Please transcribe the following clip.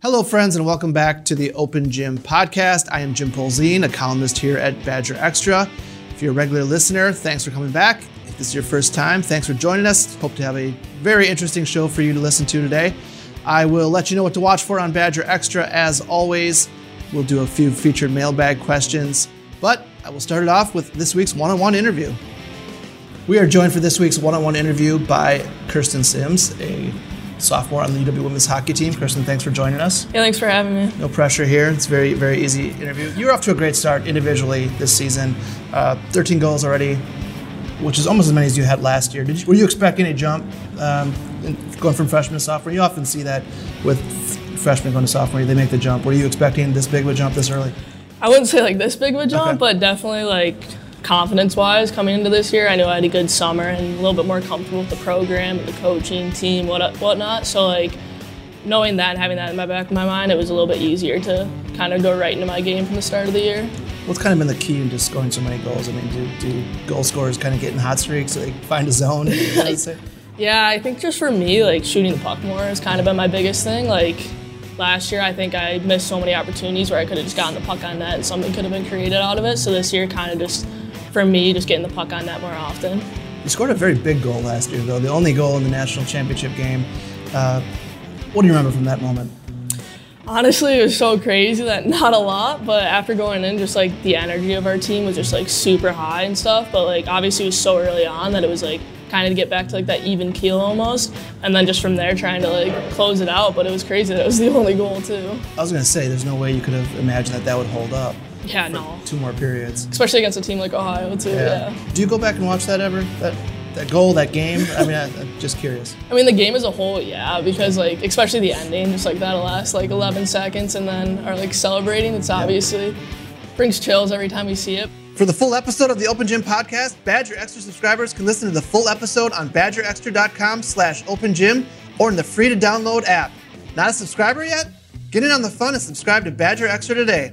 Hello, friends, and welcome back to the Open Gym podcast. I am Jim Polzin, a columnist here at Badger Extra. If you're a regular listener, thanks for coming back. If this is your first time, thanks for joining us. Hope to have a very interesting show for you to listen to today. I will let you know what to watch for on Badger Extra as always. We'll do a few featured mailbag questions, but I will start it off with this week's one on one interview. We are joined for this week's one on one interview by Kirsten Simms, a sophomore on the UW women's hockey team. Kirsten, thanks for joining us. Yeah, thanks for having me. No pressure here. It's very, very easy interview. You're off to a great start individually this season. Uh, 13 goals already, which is almost as many as you had last year. Did you, were you expecting a jump um, in, going from freshman to sophomore? You often see that with freshmen going to sophomore. They make the jump. Were you expecting this big of a jump this early? I wouldn't say like this big of a jump, Okay. but definitely like confidence wise coming into this year, I knew I had a good summer and a little bit more comfortable with the program, the coaching team, what whatnot. So like knowing that and having that in my back of my mind, it was a little bit easier to kind of go right into my game from the start of the year. What's kind of been the key in just scoring so many goals? I mean, do, do goal scorers kind of get in hot streaks they find a zone? Yeah, I think just for me, like shooting the puck more has kind of been my biggest thing. Like last year, I think I missed so many opportunities where I could have just gotten the puck on net and something could have been created out of it. So this year, kind of just for me, just getting the puck on net more often. You scored a very big goal last year, though, the only goal in the national championship game. Uh, what do you remember from that moment? Honestly, it was so crazy that not a lot, but after going in, just like the energy of our team was just like super high and stuff. But like obviously, it was so early on that it was like kind of to get back to like that even keel almost, and then just from there trying to like close it out. But it was crazy that it was the only goal too. I was going to say, there's no way you could have imagined that that would hold up Yeah, no, two more periods. especially against a team like Ohio too. Yeah. Do you go back and watch that ever? That that goal, that game? I mean, I, I'm just curious. I mean, the game as a whole, yeah, because like especially the ending, just like that'll last like 11 seconds, and then are like celebrating. It's obviously brings chills every time you see it. For the full episode of the Open Gym podcast, Badger Extra subscribers can listen to the full episode on badgerextra.com slash open gym or in the free to download app. Not a subscriber yet? Get in on the fun and subscribe to Badger Extra today.